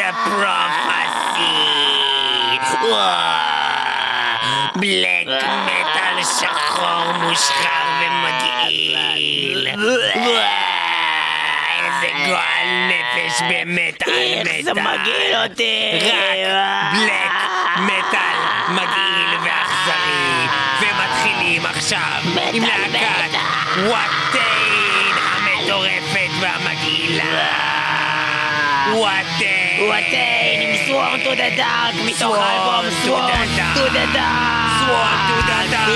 the prophecy. בלק מטאל שחור מושחר ומגעיל. איזה גועל נפש במטאל מטאל. איך זה מגעיל אותי. רק בלק מטאל מגעיל ואכזרי. ומתחילים עכשיו עם להקת וואטיין המטורפת והמגעילה. וואטיין. וואטיין עם סוורם טו דה דארק מתוך Swarm האלבום to the סוורם dark. טו דה דארק.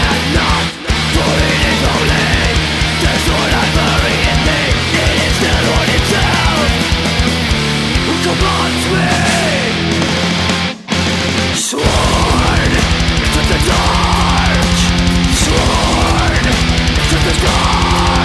Swarm to the dark. Sword to the dark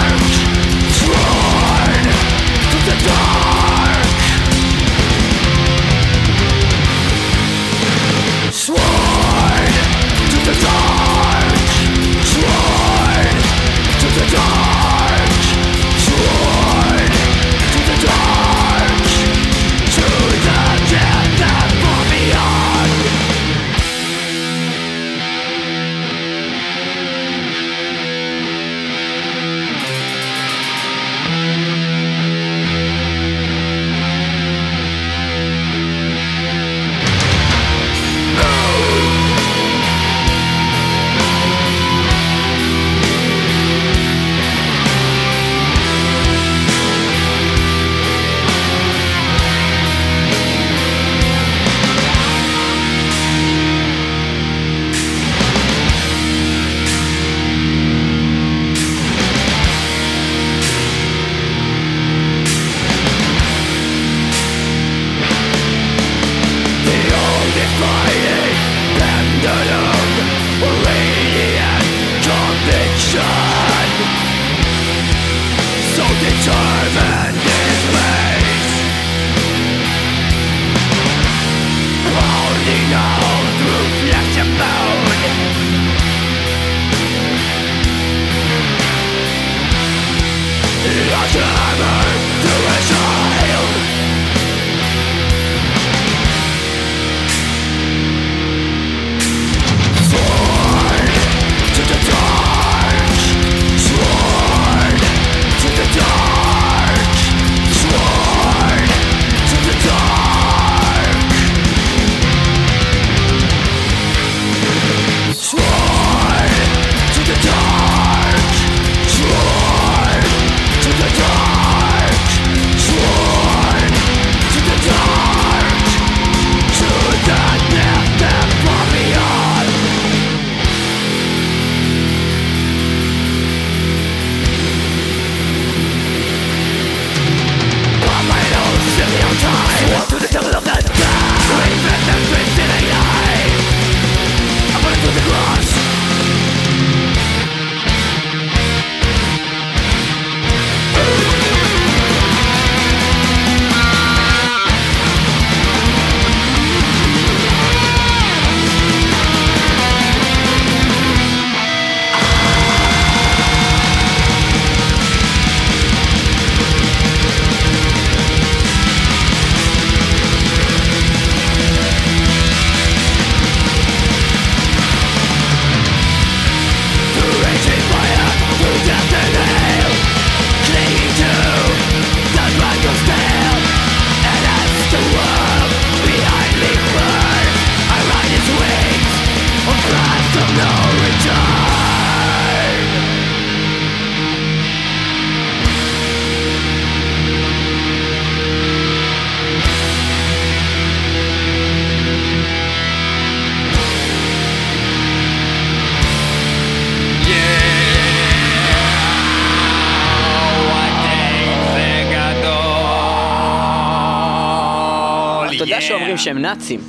אומרים שהם נאצים.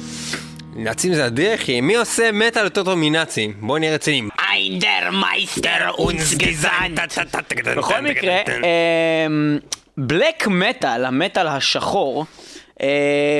נאצים זה הדרך. מי עושה מטאל יותר טוב מנאצים? בואו נהיה רציניים. איינדר מייסטר אונס גזנט. בכל מקרה, בלק מטאל, המטאל השחור,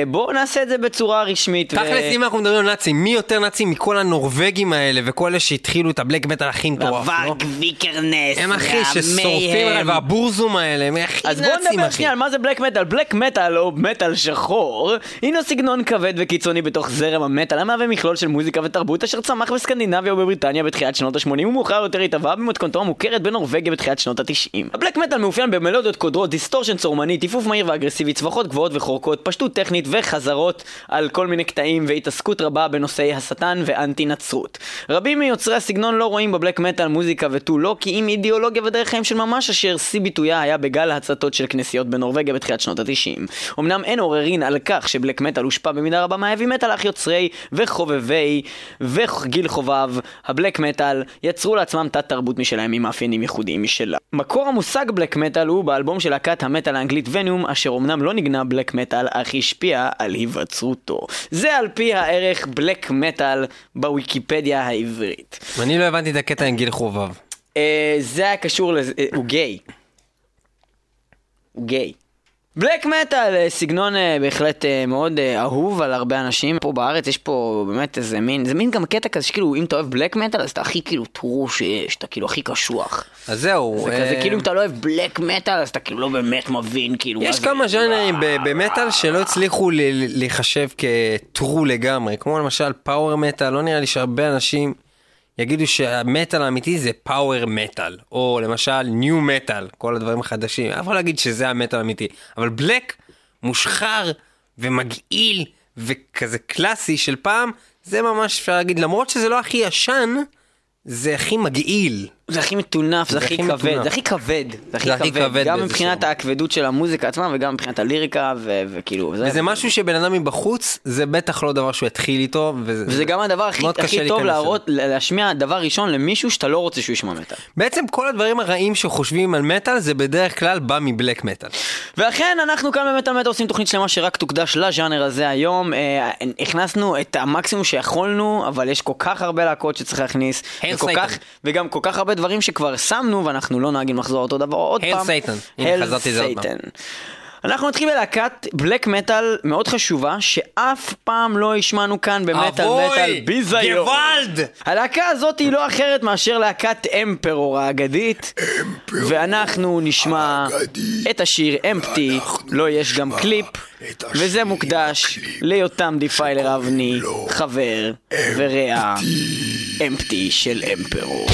בואו נעשה את זה בצורה רשמית. תכלס, אם אנחנו מדברים על נאצים, מי יותר נאצים מכל הנורבגים האלה וכל אלה שהתחילו את הבלק מטאל הכי מטורף, לא? ורג ויקרנס. הם אחי ששורפים עליי, והבורזום האלה, הם הכי אז בואו נאצים נדבר אחי. שנייה על מה זה בלק מטאל. בלק מטאל או מטאל שחור הינו סגנון כבד וקיצוני בתוך זרם המטאל המהווה מכלול של מוזיקה ותרבות אשר צמח בסקנדינביה ובבריטניה בתחילת שנות ה-80 ומאוחר יותר התהווה במתכונתו המוכרת בנורבגיה בתחילת שנות ה-90. ה black metal מאופיין במלודיות קודרות, דיסטורשן צורמני, תיפוף מהיר ואגרסיבי, צווחות גבוהות וחורקות, פשטות טכנית וחזרות על כל מיני קטעים והתעסקות רבה בנושאי השטן ואנטי נצרות. רבים מיוצרי הסגנון לא רואים ב black metal מוזיקה ותו לא כי אם אידיאולוגיה ודרך חיים של ממש אשר שיא ביטויה היה בגל ההצתות של כנסיות בנורבגיה בתחילת שנות ה-90. אמנם אין עוררין על כך שבלק מטאל הושפע במידה רבה מהאבי מטאל אך יוצרי וחובבי וגיל חובב הבלק מטאל יצרו לעצמם תת תרבות משלהם עם מאפיינים ייחודיים משלה. מקור המושג בלק מטאל הוא באלבום של להקת המטאל האנגלית ונום אשר אמנם לא נגנה בלק מטאל אך השפיע על היווצרותו. זה על פי הערך בלק מטאל בוויקיפדיה העברית. אני לא הבנתי את הקטע עם גיל חובב. אה, זה היה קשור לזה, אה, הוא גיי. הוא גיי. בלק מטאל, אה, סגנון אה, בהחלט אה, מאוד אה, אהוב על הרבה אנשים. פה בארץ יש פה באמת איזה מין, זה מין גם קטע כזה שכאילו אם אתה אוהב בלק מטאל אז אתה הכי כאילו טרו שיש, אתה כאילו הכי קשוח. אז זהו. זה כזה כאילו אם אתה לא אוהב בלק מטאל אז אתה כאילו לא באמת מבין כאילו. יש. כמה ז'אנרים במטאל שלא הצליחו להיחשב כטרו לגמרי, כמו למשל פאוור מטאל, לא נראה לי שהרבה אנשים יגידו שהמטאל האמיתי זה פאוור מטאל, או למשל ניו מטאל, כל הדברים החדשים, אף אחד לא להגיד שזה המטאל האמיתי, אבל בלק מושחר ומגעיל וכזה קלאסי של פעם, זה ממש אפשר להגיד, למרות שזה לא הכי ישן, זה הכי מגעיל. זה הכי מטונף, זה הכי כבד. זה הכי כבד, זה הכי כבד, גם מבחינת. הכבדות של המוזיקה עצמה וגם מבחינת הליריקה וכאילו, וזה משהו שבן אדם מבחוץ, זה בטח לא דבר שהוא יתחיל איתו. וזה, גם הדבר הכי, טוב להראות, להשמיע דבר ראשון למישהו שאתה לא רוצה שהוא ישמע מטאל. בעצם כל הדברים הרעים שחושבים על מטאל זה בדרך כלל בא מבלק מטאל. ואכן אנחנו כאן במטאל מטאל עושים תוכנית שלמה שרק תוקדש לז'אנר הזה היום. אה, הכנסנו את המקסימום שיכולנו, אבל יש כל כך הרבה להקות שצריך להכניס. וגם כל כך הרבה דברים שכבר שמנו ואנחנו לא נוהגים לחזור אותו דבר עוד Hail פעם. עוד פעם. Satan. אנחנו נתחיל בלהקת בלק מטאל מאוד חשובה, שאף פעם לא השמענו כאן במטאל מטאל ביזיון. גוואלד! הלהקה הזאת היא לא אחרת מאשר להקת אמפרור האגדית ואנחנו נשמע את השיר Empty, לא יש גם קליפ וזה מוקדש ליותם דיפיילר אבני, חבר ורע Empty של Emperor.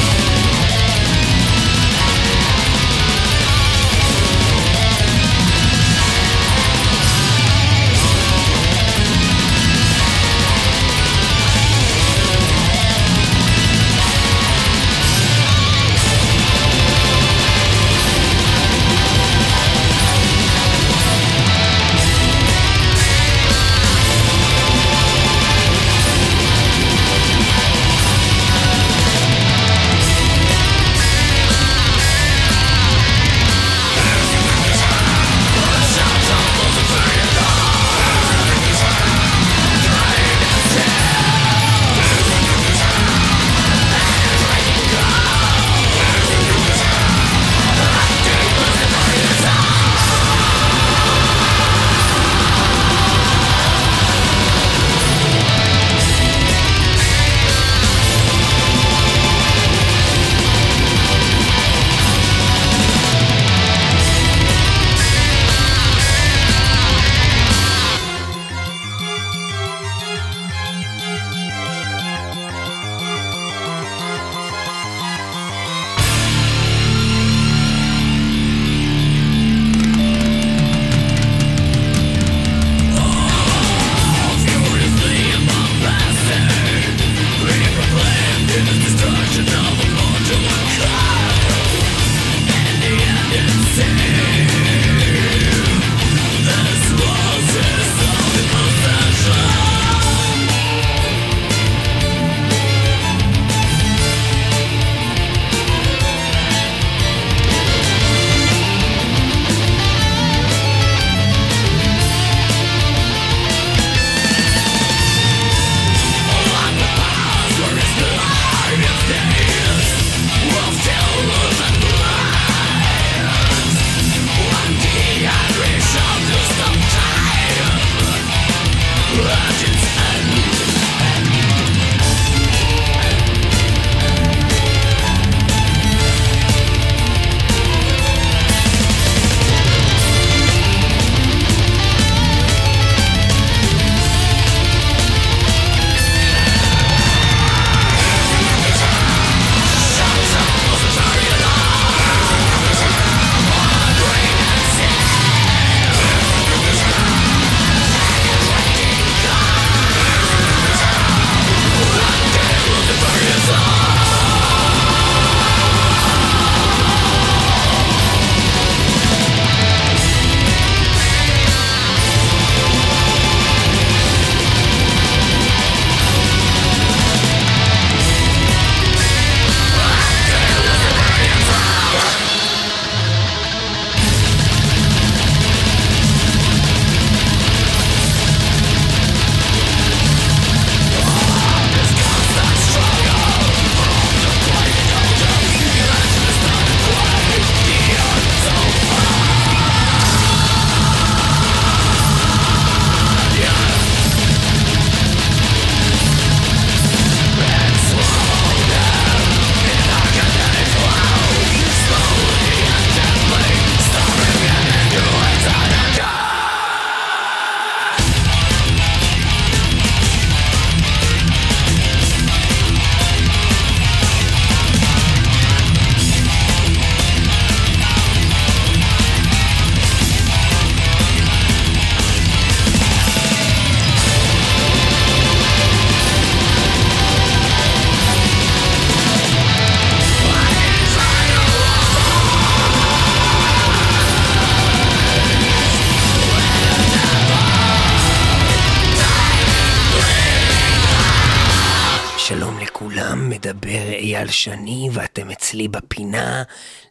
לאייל שני ואתם אצלי בפינה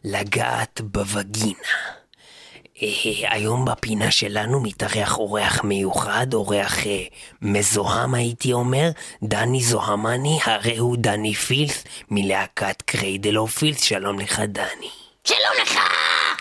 לגעת בווגינה. אה, היום בפינה שלנו מתארח אורח מיוחד, אורח אה, מזוהם הייתי אומר, דני זוהמני, הרי הוא דני Filth מלהקת Cradle of Filth, שלום לך דני. שלום לך!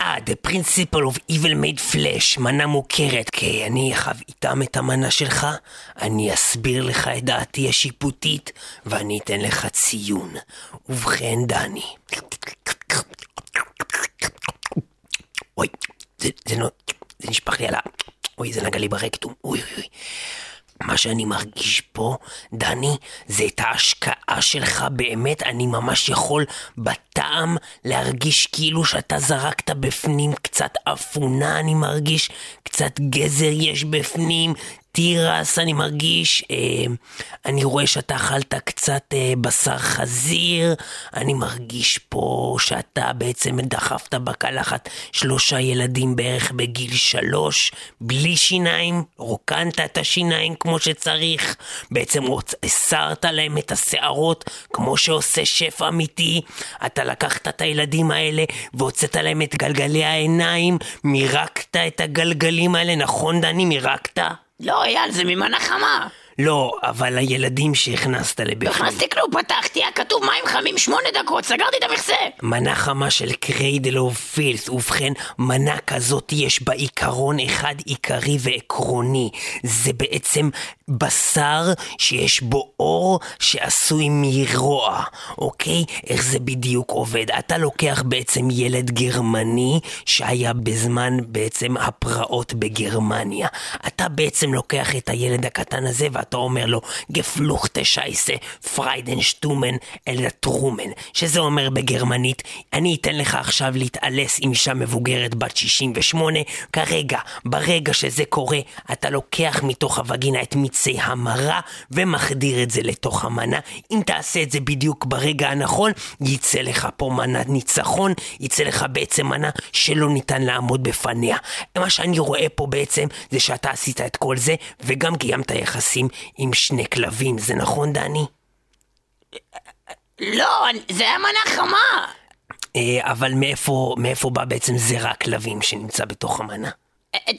אה, The Principle of Evil Made Flesh, מנה מוכרת, כי אני אחב איתם את המנה שלך, אני אסביר לך את דעתי השיפוטית, ואני אתן לך ציון. ובכן, דני. אוי, זה, זה, לא, זה נשפך לי על ה... אוי, זה נגע לי ברקטום. אוי, אוי, אוי. מה שאני מרגיש פה, דני, זה את ההשקעה שלך. באמת, אני ממש יכול בטעם להרגיש כאילו שאתה זרקת בפנים קצת אפונה, אני מרגיש. קצת גזר יש בפנים, תירס, אני מרגיש, אה, אני רואה שאתה אכלת קצת אה, בשר חזיר, אני מרגיש פה שאתה בעצם דחפת בקלחת שלושה ילדים בערך בגיל שלוש, בלי שיניים, רוקנת את השיניים כמו שצריך, בעצם הסרת להם את השערות כמו שעושה שף אמיתי, אתה לקחת את הילדים האלה והוצאת להם את גלגלי העיניים, מירקת את הגלגלים האלה, נכון דני? מירקת? לא, אייל, זה ממנה חמה. לא, אבל הילדים שהכנסת לא לבפנים. הכנסתי כלום, פתחתי, היה כתוב מים חמים שמונה דקות, סגרתי את המכסה. מנה חמה של Cradle of Filth, ובכן, מנה כזאת יש בה עיקרון אחד עיקרי ועקרוני. זה בעצם בשר שיש בו אור שעשוי מרוע, אוקיי? איך זה בדיוק עובד? אתה לוקח בעצם ילד גרמני שהיה בזמן בעצם הפרעות בגרמניה. אתה בעצם לוקח את הילד הקטן הזה ואתה אומר לו, גפלוכטה שייסה, פריידנשטומן אל טרומן, שזה אומר בגרמנית, אני אתן לך עכשיו להתעלס עם אישה מבוגרת בת 68, כרגע, ברגע שזה קורה, אתה לוקח מתוך הווגינה את מיצי המרה ומחדיר את זה לתוך המנה. אם תעשה את זה בדיוק ברגע הנכון, יצא לך פה מנת ניצחון, יצא לך בעצם מנה שלא ניתן לעמוד בפניה. מה שאני רואה פה בעצם, זה שאתה עשית את כל זה, וגם קיימת יחסים עם שני כלבים, זה נכון דני? לא, זה היה מנה חמה. אה, אבל מאיפה, מאיפה בא בעצם זרע הכלבים שנמצא בתוך המנה?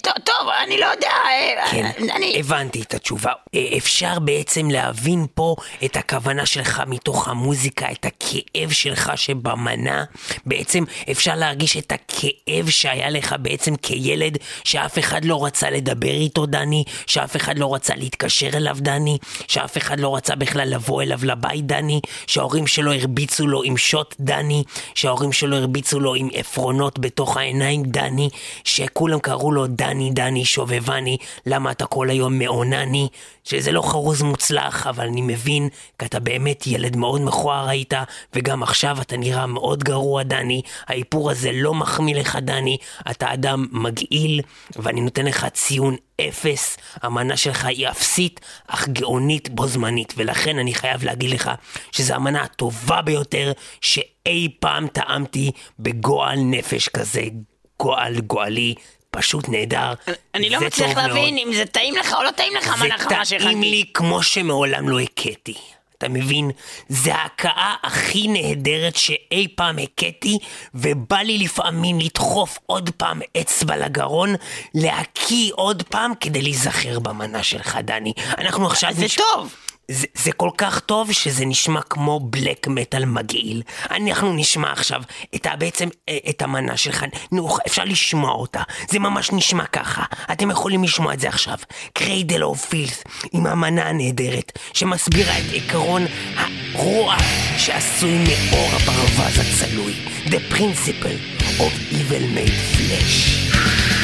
טוב, טוב, אני לא יודע, אה, כן, אני... הבנתי את התשובה. אה, אפשר בעצם להבין פה את הכוונה שלך מתוך המוזיקה, את הכאב שלך שבמנה. בעצם אפשר להרגיש את הכאב שהיה לך בעצם כילד, שאף אחד לא רצה לדבר איתו, דני, שאף אחד לא רצה להתקשר אליו, דני, שאף אחד לא רצה בכלל לבוא אליו לבית, דני, שההורים שלו הרביצו לו עם שוט, דני, שההורים שלו הרביצו לו עם עפרונות בתוך העיניים, דני, שכולם קראו לו דני, דני, שובבני, למה אתה כל היום מעונני, שזה לא חרוז מוצלח, אבל אני מבין, כי אתה באמת ילד מאוד מכוער היית, וגם עכשיו אתה נראה מאוד גרוע, דני, האיפור הזה לא מחמיא לך, דני, אתה אדם מגעיל, ואני נותן לך ציון אפס, המנה שלך היא אפסית, אך גאונית בו זמנית, ולכן אני חייב להגיד לך שזו המנה הטובה ביותר שאי פעם טעמתי בגועל נפש כזה, גועל גועלי, פשוט נהדר. אני לא מצליח מאוד. להבין אם זה טעים לך או לא טעים לך מנה חמה זה טעים. לי כמו שמעולם לא הכיתי. אתה מבין? זה ההכאה הכי נהדרת שאי פעם הכיתי, ובא לי לפעמים לדחוף עוד פעם אצבע לגרון, להקיא עוד פעם כדי להיזכר במנה שלך, דני. אנחנו עכשיו... זה נש- טוב. זה, זה כל כך טוב שזה נשמע כמו black metal מגעיל. אנחנו נשמע עכשיו את ה, בעצם אה, את המנה שלך, נו, אפשר לשמוע אותה. זה ממש נשמע ככה. אתם יכולים לשמוע את זה עכשיו. Cradle of Filth עם המנה הנהדרת שמסבירה את עקרון הרוע שעשוי מאור הברווז הצלוי. The principle of evil made flesh.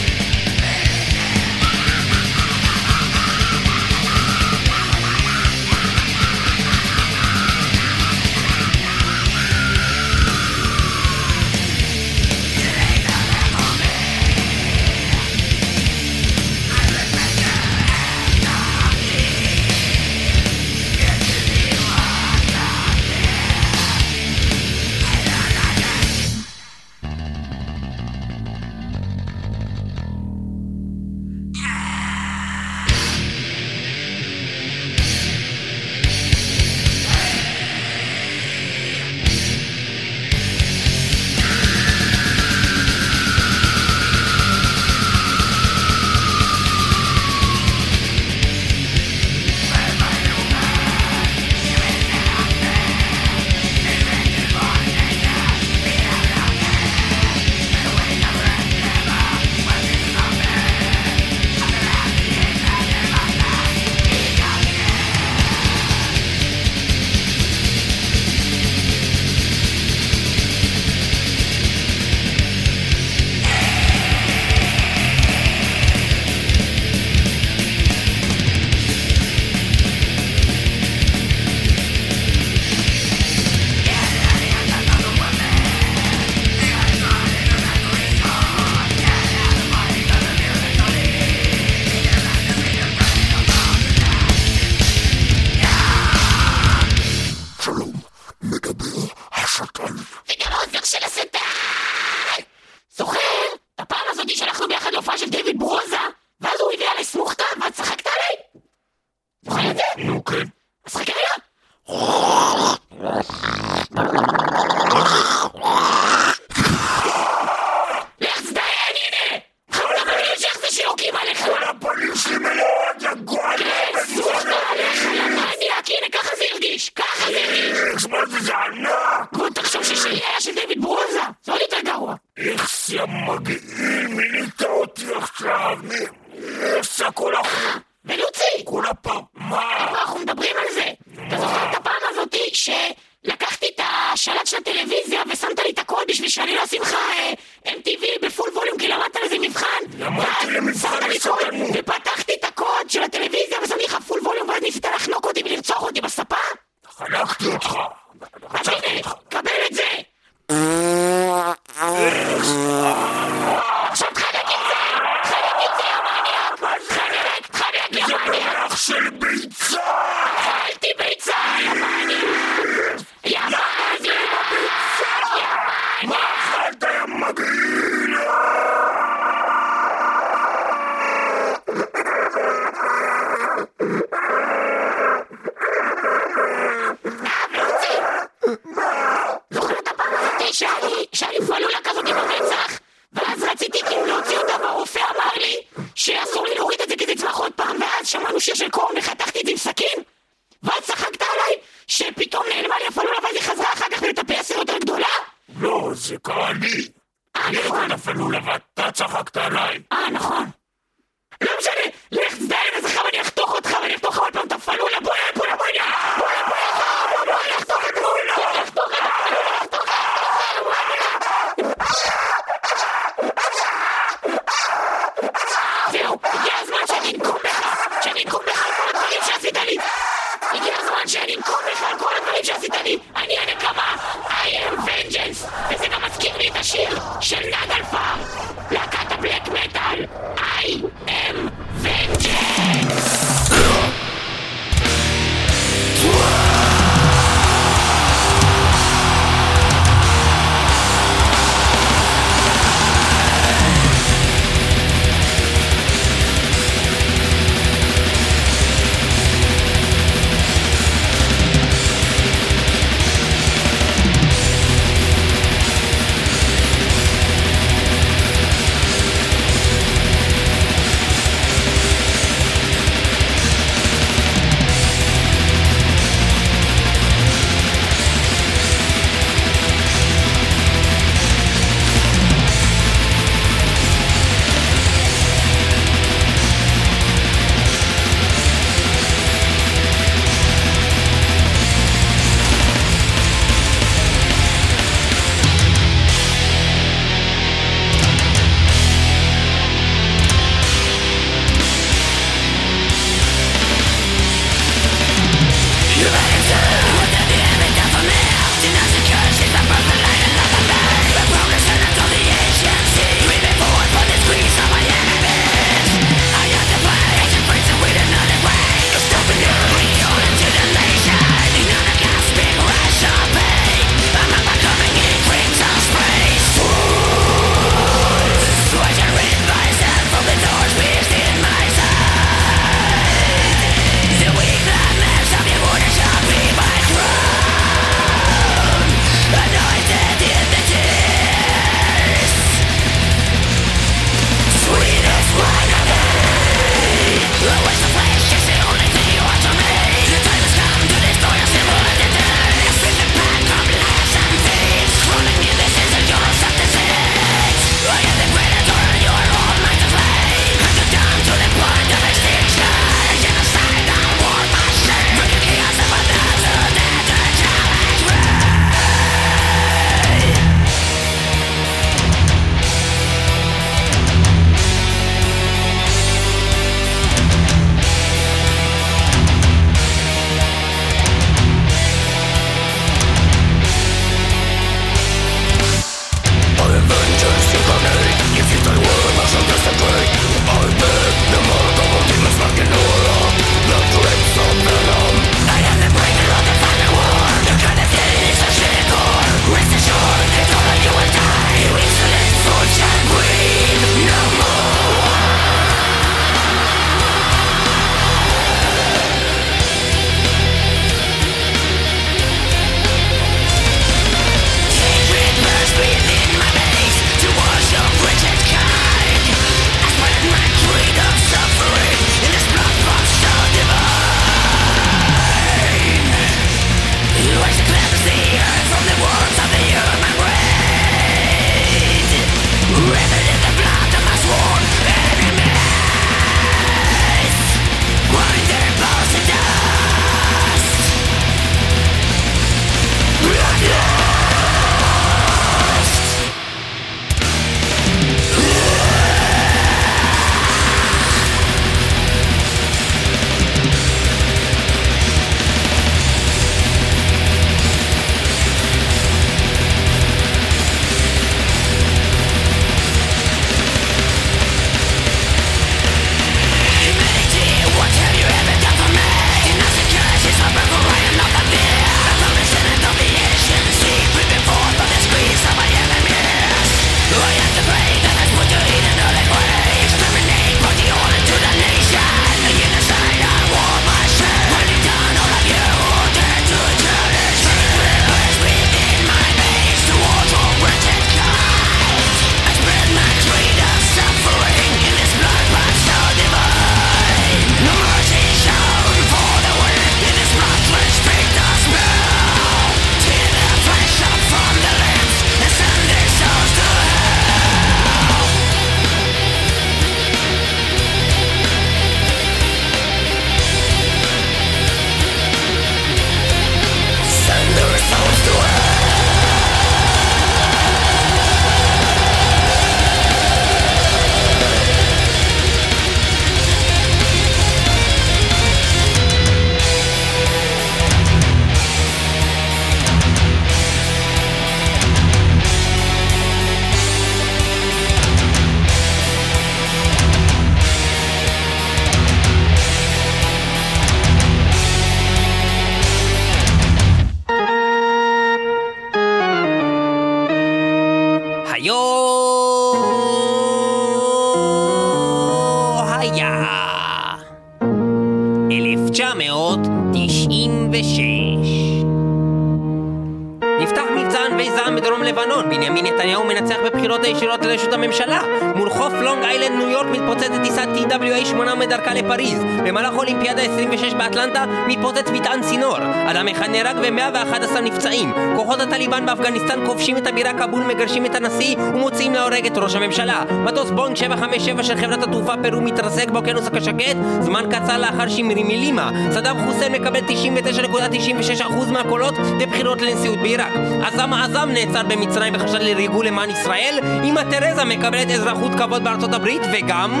את ראש הממשלה. מטוס בונג 757 של חברת התעופה פרו מתרסק באוקיינוס הקשקט זמן קצר לאחר שמרימי לימה. סדאם חוסיין מקבל 99.96% מהקולות בבחירות לנשיאות בעיראק. עזם עזם נעצר במצרים בחשד לריגול למען ישראל, אמא תרזה מקבלת אזרחות כבוד בארצות הברית, וגם...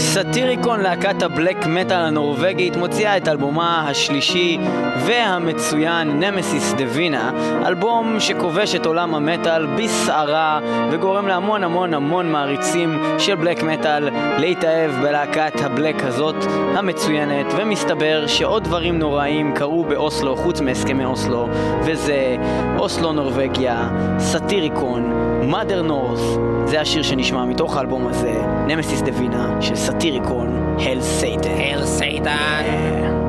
סאטיריקון, להקת הבלק מטאל הנורבגית, מוציאה את אלבומה השלישי והמצוין נמסיס דווינה, אלבום שכובש את עולם המטאל בסערה וגורם להמון המון המון מעריצים של black metal להתאהב בלהקת ה black הזאת המצוינת, ומסתבר שעוד דברים נוראים קרו באוסלו חוץ מהסכמי אוסלו, וזה אוסלו נורבגיה, Satyricon, Mother North, זה השיר שנשמע מתוך האלבום הזה, Nemesis Divina של Satyricon, Hail Satan. Hail Satan.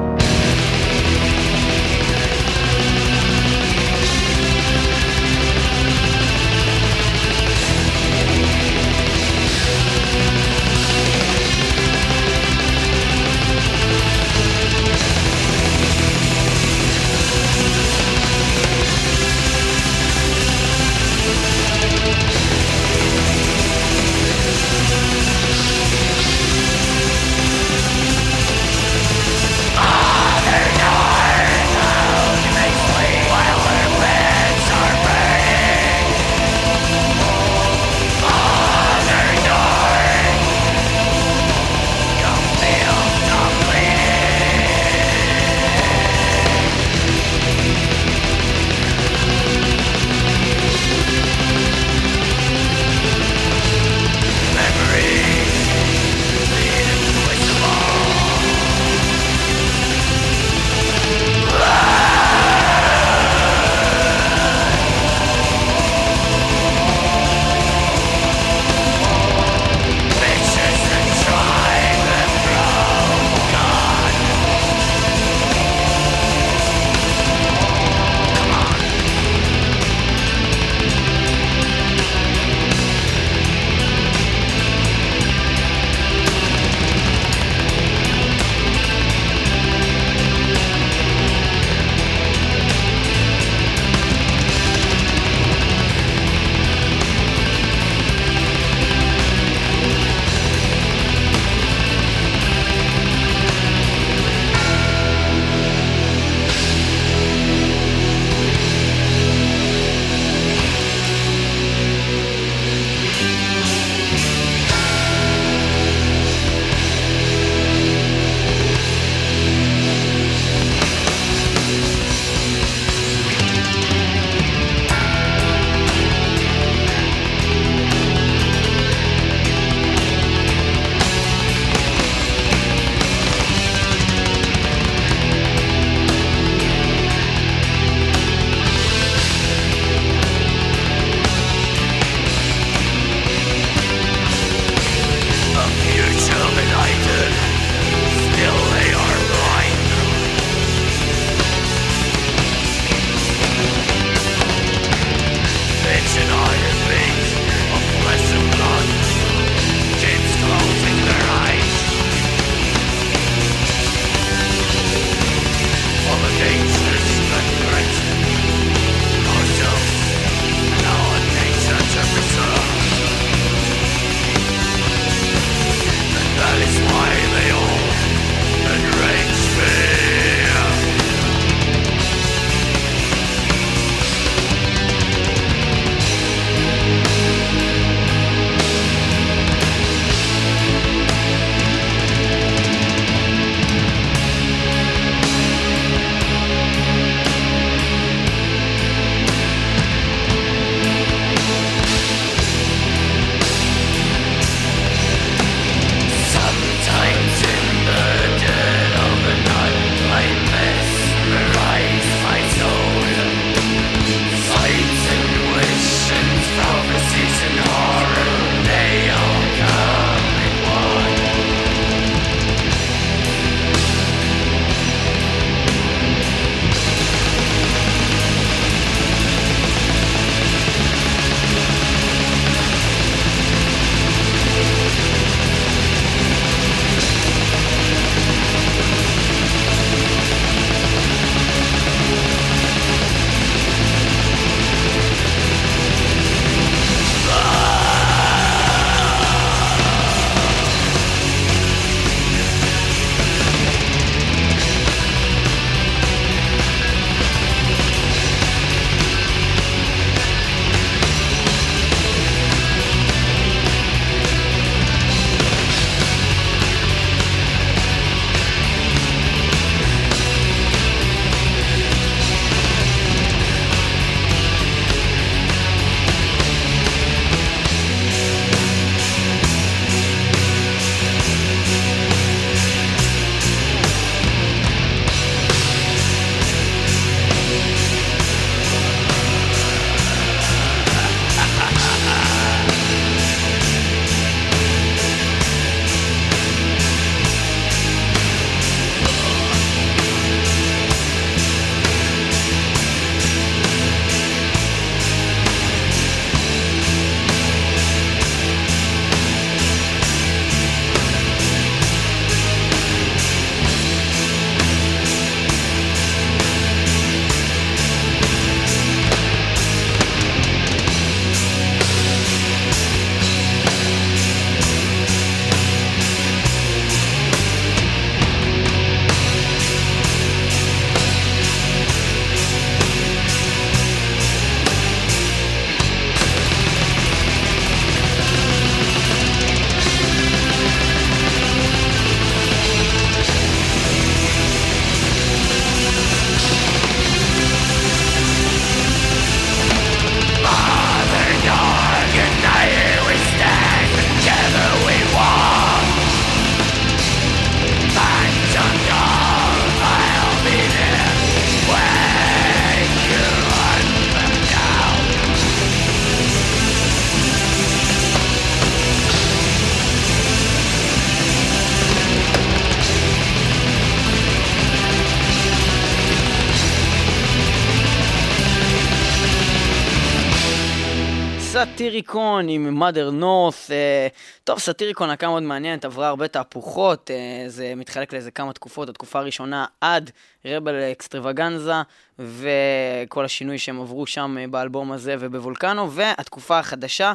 סאטיריקון עם mother north. אה, טוב, סאטיריקון להקה מאוד מעניינת, עברה הרבה תהפוכות, אה, זה מתחלק לאיזה כמה תקופות. התקופה הראשונה עד רבל אקסטרווגנזה, וכל השינוי שהם עברו שם אה, באלבום הזה ובוולקנו, והתקופה החדשה.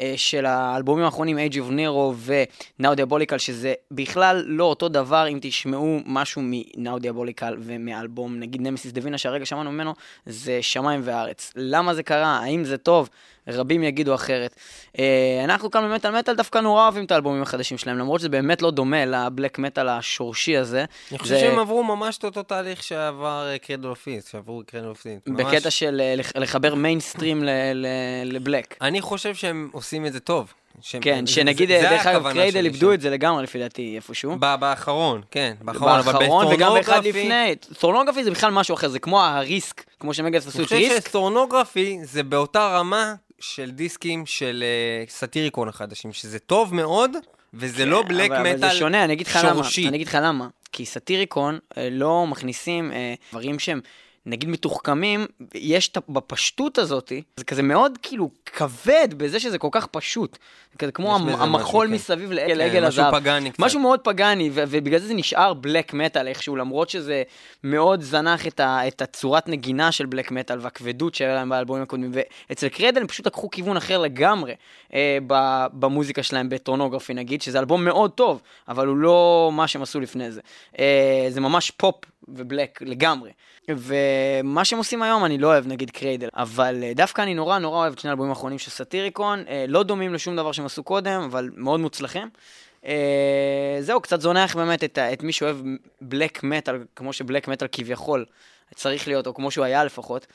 אה, של האלבומים האחרונים, Age of Nero ו-Now Diabolical, שזה בכלל לא אותו דבר אם תשמעו משהו מ-Now Diabolical ומאלבום, נגיד נמסיס דווינה שהרגע שמענו ממנו, זה שמיים וארץ. למה זה קרה? האם זה טוב? רבים יגידו אחרת. אה, אנחנו כאן במטאל מטאל דווקא נורא אוהבים את האלבומים החדשים שלהם, למרות שזה באמת לא דומה ל black metal השורשי הזה. אני חושב זה שהם עברו ממש את אותו תהליך שעבר Cradle of Filth, שעברו Cradle of Filth. בקטע של אה, לח- לחבר מיינסטרים ל- ל- ל black. אני חושב שהם עושים את זה טוב. שהם- כן, שנגיד, זה- דרך אגב, Cradle איבדו. את זה לגמרי לפי דעתי איפשהו. באחרון, כן, באחרון. אבל באחרון וגם באחד ב Thornography- לפני. Thornography זה בכלל משהו אחר, זה כמו ה Risk, כמו ש Megadeth עשו אני את חושב Risk. שסטורנוגרפי זה באותה רמה של דיסקים של אה, סאטיריקון החדשים, שזה טוב מאוד, וזה לא בלק כן, אבל, אבל זה מטאל שונה, אני אגיד לך למה. שורשי. אני אגיד לך למה. כי סאטיריקון אה, לא מכניסים אה, דברים שהם... נגיד מתוחכמים, יש את בפשטות הזאת, זה כזה מאוד כאילו כבד בזה שזה כל כך פשוט. זה כזה כמו המ- המחול משהו, כן. מסביב לעגל כן, עגל משהו הזהב. פגאני קצת. משהו מאוד פגאני, ו- ובגלל זה זה נשאר בלק מטאל איכשהו, למרות שזה מאוד זנח את, ה- את הצורת נגינה של black metal והכבדות שהיה להם באלבומים הקודמים. ואצל Cradle הם פשוט לקחו כיוון אחר לגמרי אה, ב- במוזיקה שלהם, ב Thornography נגיד, שזה אלבום מאוד טוב, אבל הוא לא מה שהם עשו לפני זה. אה, זה ממש פופ ו black לגמרי. ומה שהם עושים היום אני לא אוהב נגיד Cradle, אבל אה, דווקא אני נורא נורא אוהב את שני האלבומים האחרונים של Satyricon, אה, לא דומים לשום דבר שהם עשו קודם, אבל מאוד מוצלחים. אה, זהו, קצת זונח באמת את, את מי שאוהב בלק מטאל, כמו שבלק מטאל כביכול צריך להיות, או כמו שהוא היה לפחות.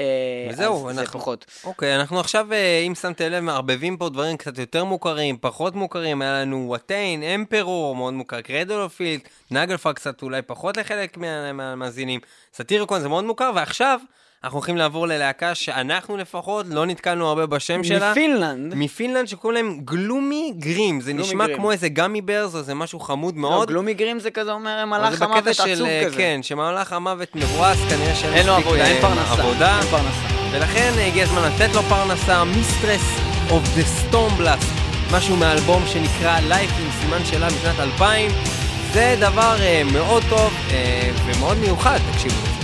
אה, וזהו, אז זה אנחנו- פחות. אוקיי, אנחנו עכשיו, אה, אם שמתם לב, מערבבים פה דברים קצת יותר מוכרים, פחות מוכרים, היה לנו וואטיין, אמפרור, מאוד מוכר, קרדלופילד, נגלפאר קצת אולי פחות לחלק מה- מהמאזינים, סאטיריקון זה מאוד מוכר, ועכשיו אנחנו הולכים לעבור ללהקה שאנחנו לפחות לא נתקלנו הרבה בשם שלה. מפינלנד, מפינלנד שקוראים להם Gloomy Grim, זה Gloomy נשמע Grim. כמו איזה Gummi Bears או איזה משהו חמוד לא, מאוד. גלומי גרים זה כזה אומר מלאך המוות של, עצוב אה, כזה. כן, שמלאך המוות מבואס, כנראה שאין אין לו עבודה, אין אה, פרנסה. עבודה. אין פרנסה. ולכן אה, הגיע הזמן לתת לו פרנסה, Mistress of the Storm Blast, משהו מהאלבום שנקרא Life עם סימן שאלה משנת 2000. זה דבר אה, מאוד טוב אה, ומאוד מיוחד, תקשיבו לזה.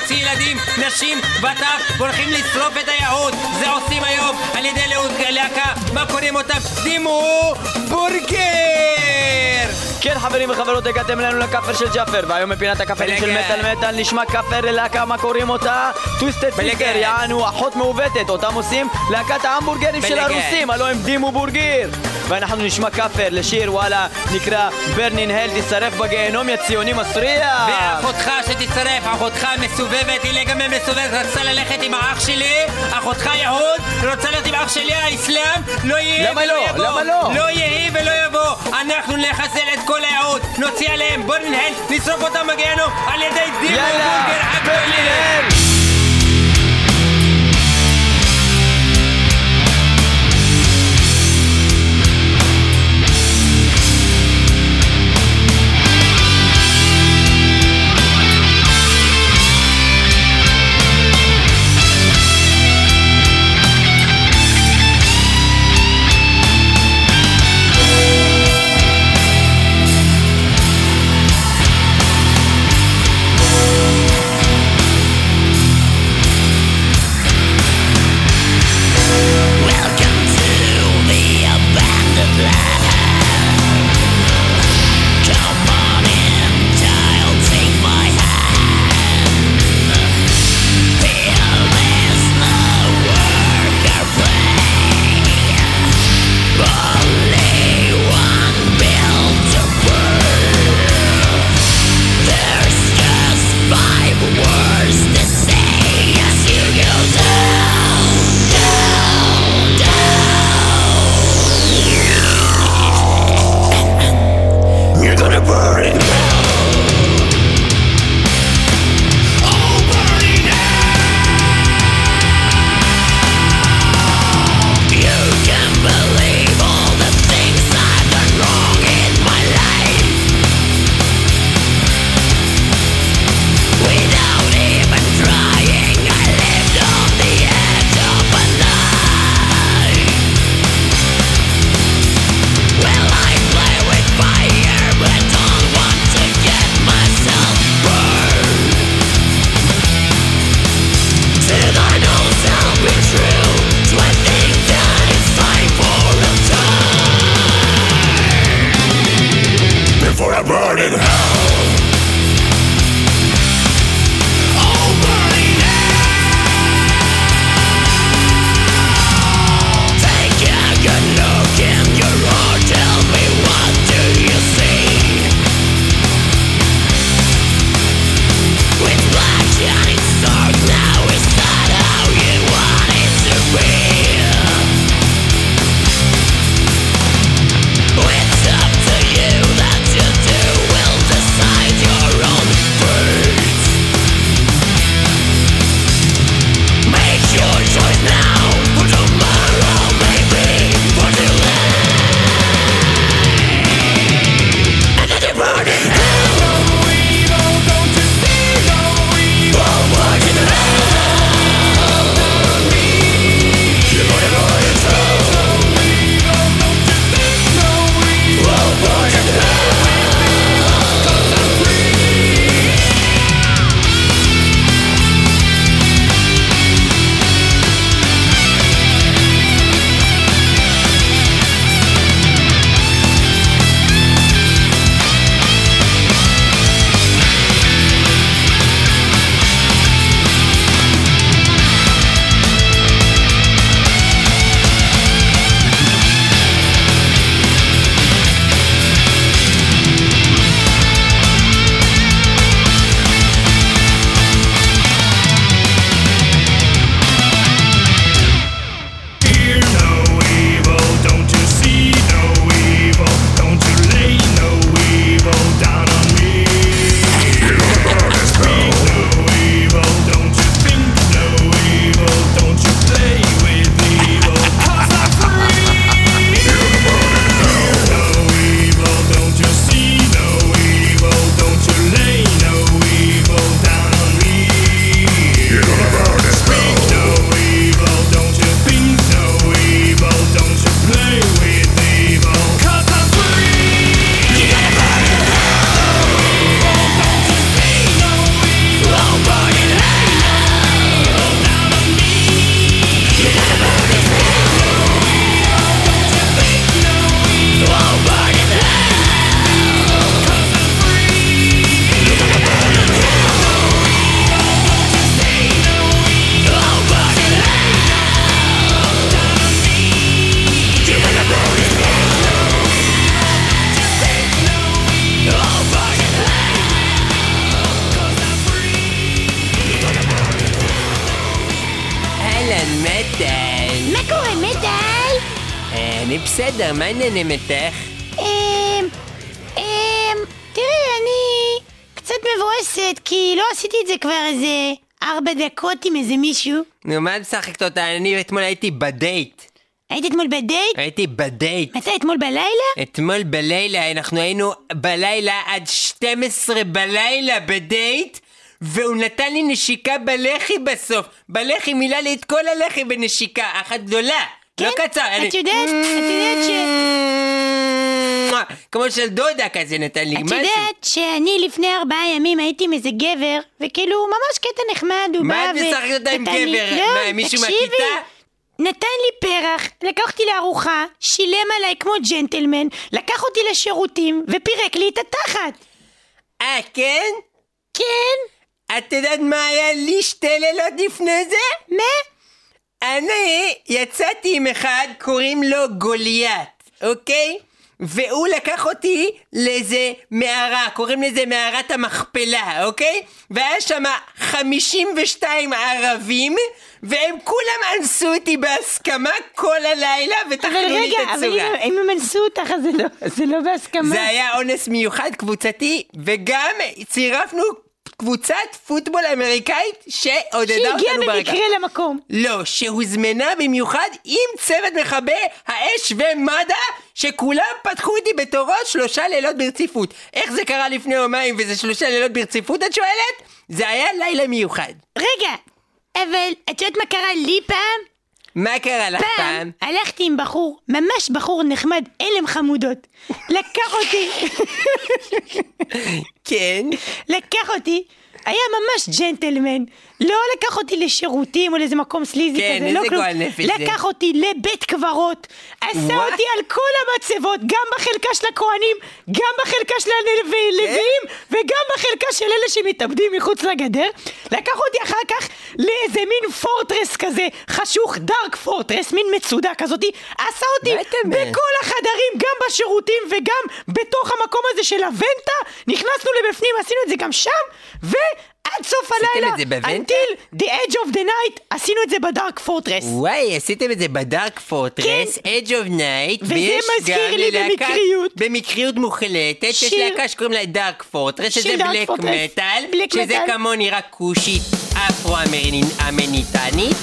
להוציא ילדים, נשים וטף, והולכים לשרוף את היהוד. זה עושים היום על ידי להקה, מה קוראים אותם? Dimmu Borgir! כן חברים וחברות הגעתם אלינו לכאפר של ג'אפר והיום בפינת ה coverים של. מטאל מטאל נשמע כאפר ללהקה מה קוראים אותה? Twisted. Sister יענו אחות מעוותת אותם עושים להקת ההמבורגרים של. הרוסים הלוא הם Dimmu Borgir ואנחנו נשמע כאפר לשיר וואלה נקרא Burn in Hell תשרף בגיהנום יא ציוני מסריח ואחותך שתצטרף, אחותך מסובבת, היא לגמרי מסובבת, רצתה ללכת עם האח שלי, אחותך יהוד, רוצה להיות עם אח שלי האסלאם, לא יהיה ולא לא? יבוא. למה לא? לא יהי ולא יבוא. אנחנו נחסל את כל היהוד, נוציא עליהם, בוא ננהל, נשרוף אותם בגיהנום על ידי דימו בורגר ברנין נו, מה את משחקת אותה? אני אתמול הייתי בדייט. היית אתמול בדייט? הייתי בדייט. מתי? אתמול בלילה? אתמול בלילה, אנחנו היינו בלילה עד 12 בלילה בדייט, והוא נתן לי נשיקה בלחי בסוף. בלחי מילא לי את כל הלחי בנשיקה, אחת גדולה. לא קצר. כן? את יודעת, את יודעת ש... כמו של דודה כזה נתן לי את משהו. יודעת שאני לפני ארבעה ימים הייתי עם איזה גבר, וכאילו ממש קטע נחמד, הוא מה בא את ו... משחקת אותה עם גבר? לא, מה, מישהו מהכיתה? נתן לי פרח, לקח אותי לארוחה, שילם עליי כמו ג'נטלמן, לקח אותי לשירותים, ופירק לי את התחת. אה, כן? כן? את יודעת מה היה לי שתי לילות לפני זה? מה? אני יצאתי עם אחד, קוראים לו גוליית, אוקיי? והוא לקח אותי לאיזה מערה, קוראים לזה מערת המכפלה, אוקיי? והיה שם 52 ערבים, והם כולם אנסו אותי בהסכמה כל הלילה, וטחנו אבל לי רגע, את אבל הצורה. אם- אם הם אנסו אותך, אז זה לא- זה לא בהסכמה. זה היה אונס מיוחד קבוצתי, וגם צירפנו קבוצת פוטבול אמריקאית שעודדה שהגיעה אותנו ברקע. במקרה למקום. לא, שהוזמנה במיוחד עם צוות מכבי האש ומד"א, שכולם פתחו איתי בתורו שלושה לילות ברציפות. איך זה קרה לפני יומיים וזה שלושה לילות ברציפות, את שואלת? זה היה לילה מיוחד. רגע, אבל את יודעת מה קרה לי פעם? מה קרה לך פעם פעם? הלכתי עם בחור, ממש בחור נחמד, הלם חמודות. לקח אותי, כן. לקח אותי, היה ממש ג'נטלמן. לא לקח אותי לשירותים או לאיזה מקום סליזי כן, כזה, לא כלום. נפש זה. לקח אותי לבית קברות, עשה וואט? אותי על כל המצבות, גם בחלקה של הכוהנים, גם בחלקה של הלוויים, וגם בחלקה של אלה שמתאבדים מחוץ לגדר. לקח אותי אחר כך לאיזה מין פורטרס כזה, חשוך, דארק פורטרס, מין מצודה כזאתי, עשה אותי? בכל החדרים, גם בשירותים וגם בתוך המקום הזה של הוונטה, נכנסנו לבפנים, עשינו את זה גם שם, ועד סוף הלילה, את זה בוונטה? until the edge of the night, עשינו את זה בדארק פורטרס. וואי, עשיתם את זה בדארק פורטרס, Edge of Night, וזה מזכיר לי ללהקה- במקריות. במקריות מוחלטת, יש שיר- להקה שקוראים לה דארק פורטרס, שזה בלק מטאל, שזה. כמוני רק כושית אפרו-אמניטנית,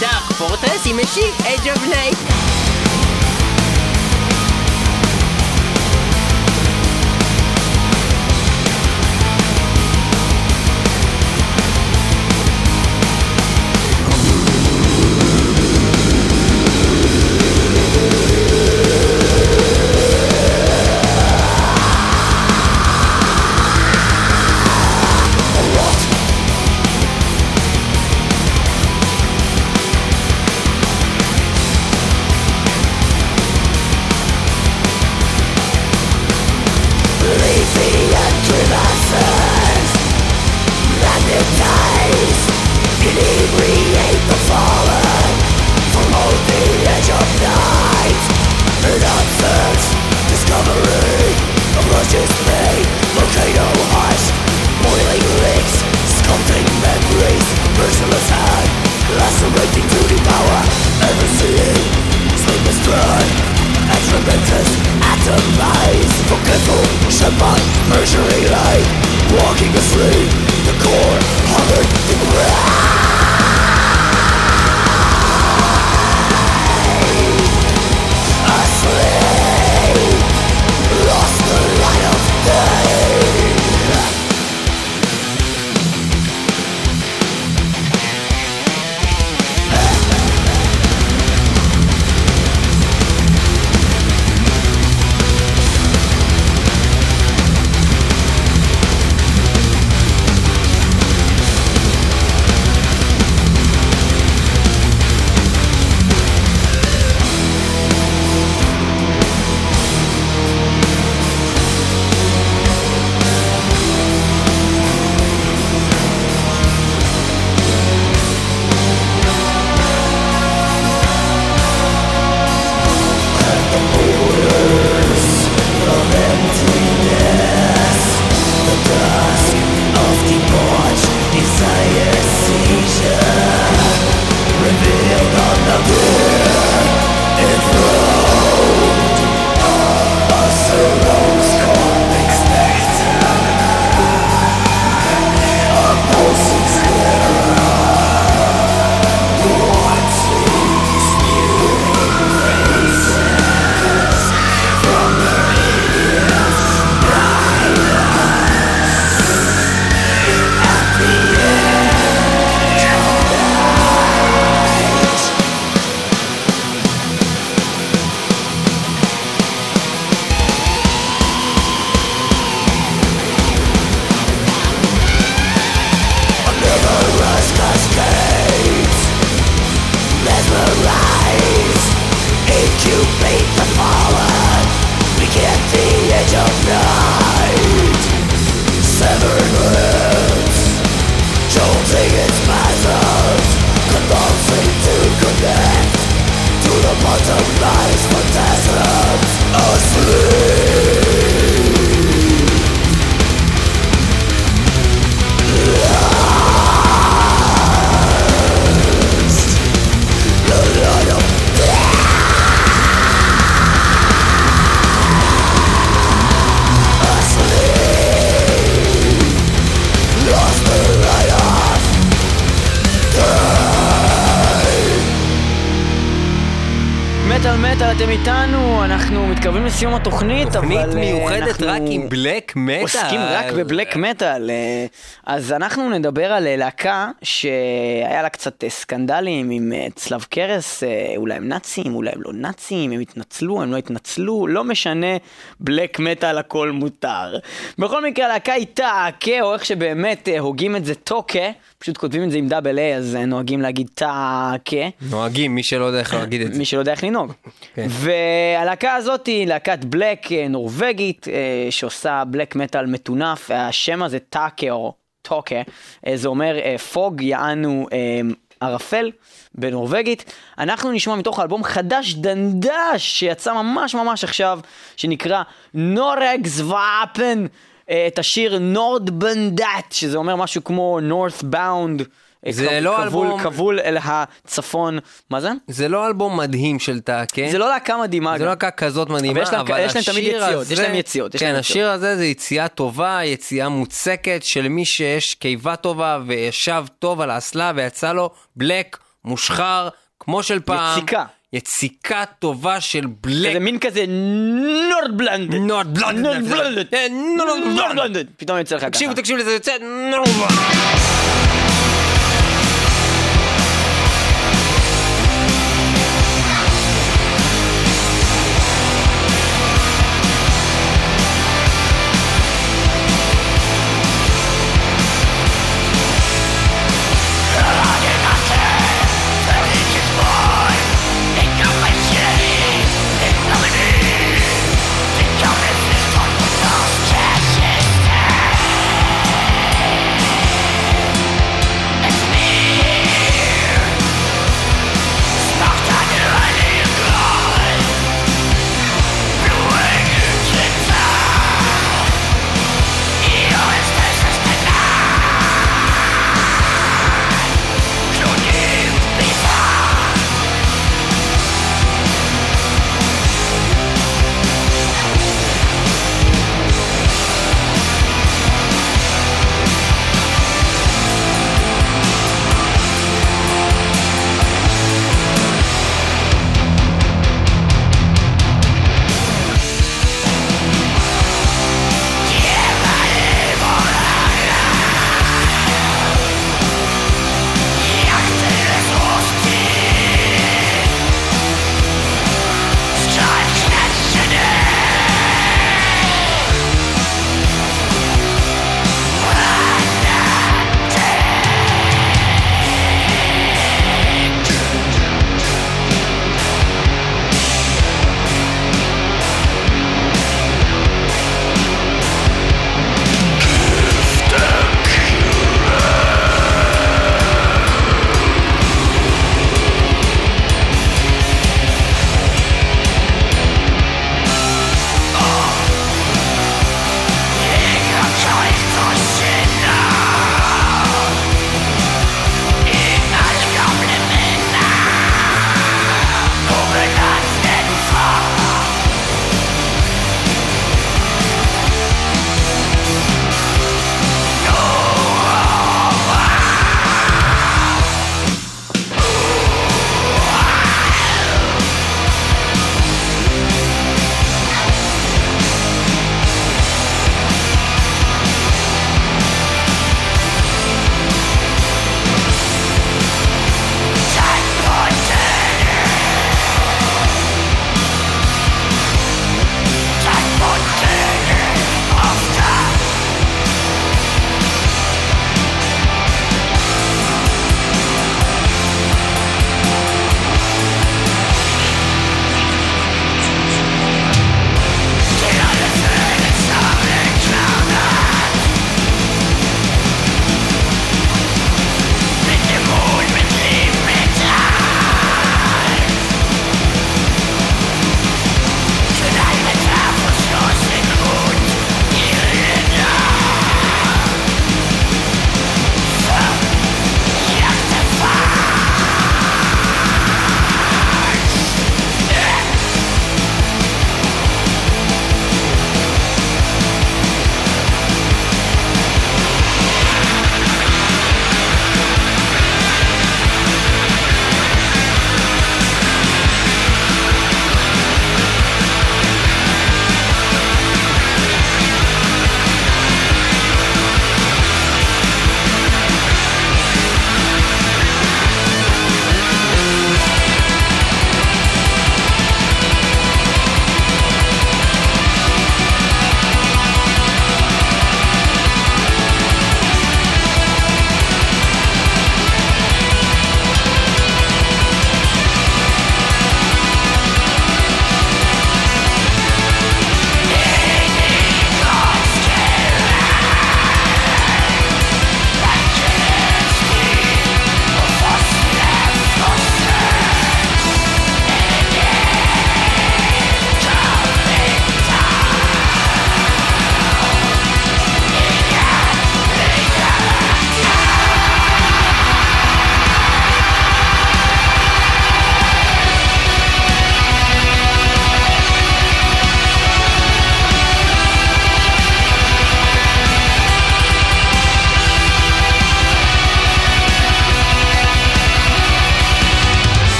דארק פורטרס עם השיר Edge of Night. לסיום התוכנית, אבל... תוכנית אה, מיוחדת אנחנו רק עם בלק מטאל. עוסקים רק בבלק מטאל. אה, אז אנחנו נדבר על אה, להקה שהיה לה קצת סקנדלים עם צלב קרס, אולי הם נאצים, אולי הם לא נאצים, הם התנצלו, הם לא התנצלו, לא משנה, בלק מטאל הכל מותר. בכל מקרה, הלהקה היא טאקה, או איך שבאמת הוגים את זה טוקה, פשוט כותבים את זה עם דאבל איי, אז נוהגים להגיד טאקה. נוהגים, מי שלא יודע איך להגיד את זה. מי שלא יודע איך לנהוג. כן. והלהקה הזאת היא להקת בלק אה, נורבגית, אה, שעושה בלק מטאל מטונף, השם הזה טאקה או טוקה, אה, זה אומר פוג, יענו ערפל בנורבגית. אנחנו נשמע מתוך אלבום חדש דנדש שיצא ממש ממש עכשיו, שנקרא נורג זוואפן, אה, את השיר נורד בנדט, שזה אומר משהו כמו. אה, זה כב- לא כבול, אלבום- כבול אל הצפון, מה זה? זה לא אלבום מדהים של טאקה. זה לא להקה מדהימה. זה גם. לא להקה כזאת מדהימה, אבל יש להם- אבל יש להם תמיד יציאות, הזה- יש להם יציאות, יש כן, להם השיר הזה זה יציאה טובה, יציאה מוצקת של מי שיש קיבה טובה וישב טוב על האסלה ויצא לו בלק מושחר, כמו של פעם. יציקה. יציקה טובה של בלק. זה מין כזה נורדבלנד. נורדבלנד. נורדבלנד. אה, נורדבלנד. נורדבלנד. פתאום יוצא לך ככה. תקשיבו, תקשיבו לזה יוצא נורדבלנד.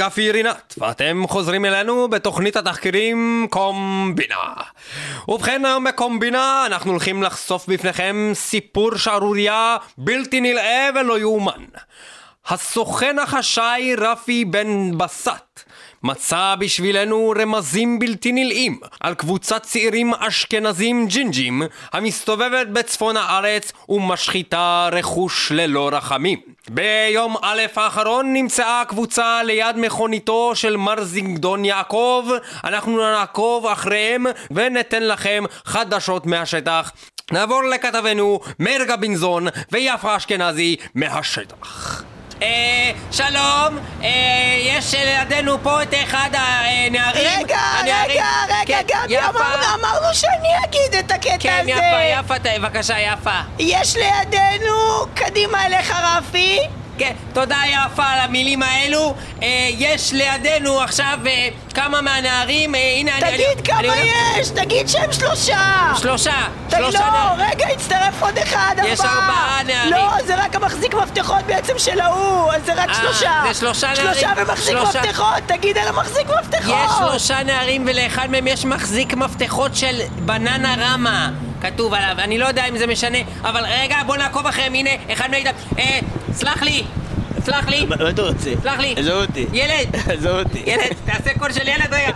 גפי רינת, ואתם חוזרים אלינו בתוכנית התחקירים קומבינה. ובכן היום בקומבינה אנחנו הולכים לחשוף בפניכם סיפור שערורייה בלתי נלאה ולא יאומן. הסוכן החשאי רפי בן בסט מצא בשבילנו רמזים בלתי נלאים על קבוצת צעירים אשכנזים ג'ינג'ים המסתובבת בצפון הארץ ומשחיתה רכוש ללא רחמים. ביום א' האחרון נמצאה הקבוצה ליד מכוניתו של מר זינגדון יעקב. אנחנו נעקוב אחריהם וניתן לכם חדשות מהשטח. נעבור לכתבנו מאיר גבינזון ויפה אשכנזי מהשטח. אה, שלום, אה, יש לידינו פה את אחד הנערים. רגע, הנערים- רגע, רגע, כן, גבי, יפה. אמרנו, אמרנו שאני אגיד את הקטע כן, הזה. יפה, יפה, ת- בבקשה, יפה. יש לידינו, קדימה אליך רפי. כן, תודה יפה על המילים האלו. אה, יש לידינו עכשיו אה, כמה מהנערים, אה, הנה אני... תגיד אני- כמה אני יש, תגיד שהם שלושה. שלושה, ת- שלושה לא, נערים. רגע, הצטרף עוד אחד, ארבעה. יש ארבעה נערים. לא, זה רק המחזיק מפתחות בעצם של ההוא, אז זה רק אה, שלושה. זה שלושה שלושה נערים. ומחזיק שלושה. מפתחות, תגיד על המחזיק מפתחות. יש שלושה נערים ולאחד מהם יש מחזיק מפתחות של בננה רמה כתוב עליו, אני לא יודע אם זה משנה, אבל רגע, בוא נעקוב אחריהם, הנה, אחד מהם... אה, סלח לי, סלח לי, מה אתה רוצה? סלח לי. עזוב אותי. ילד, עזוב אותי. ילד, תעשה קול של ילד רגע.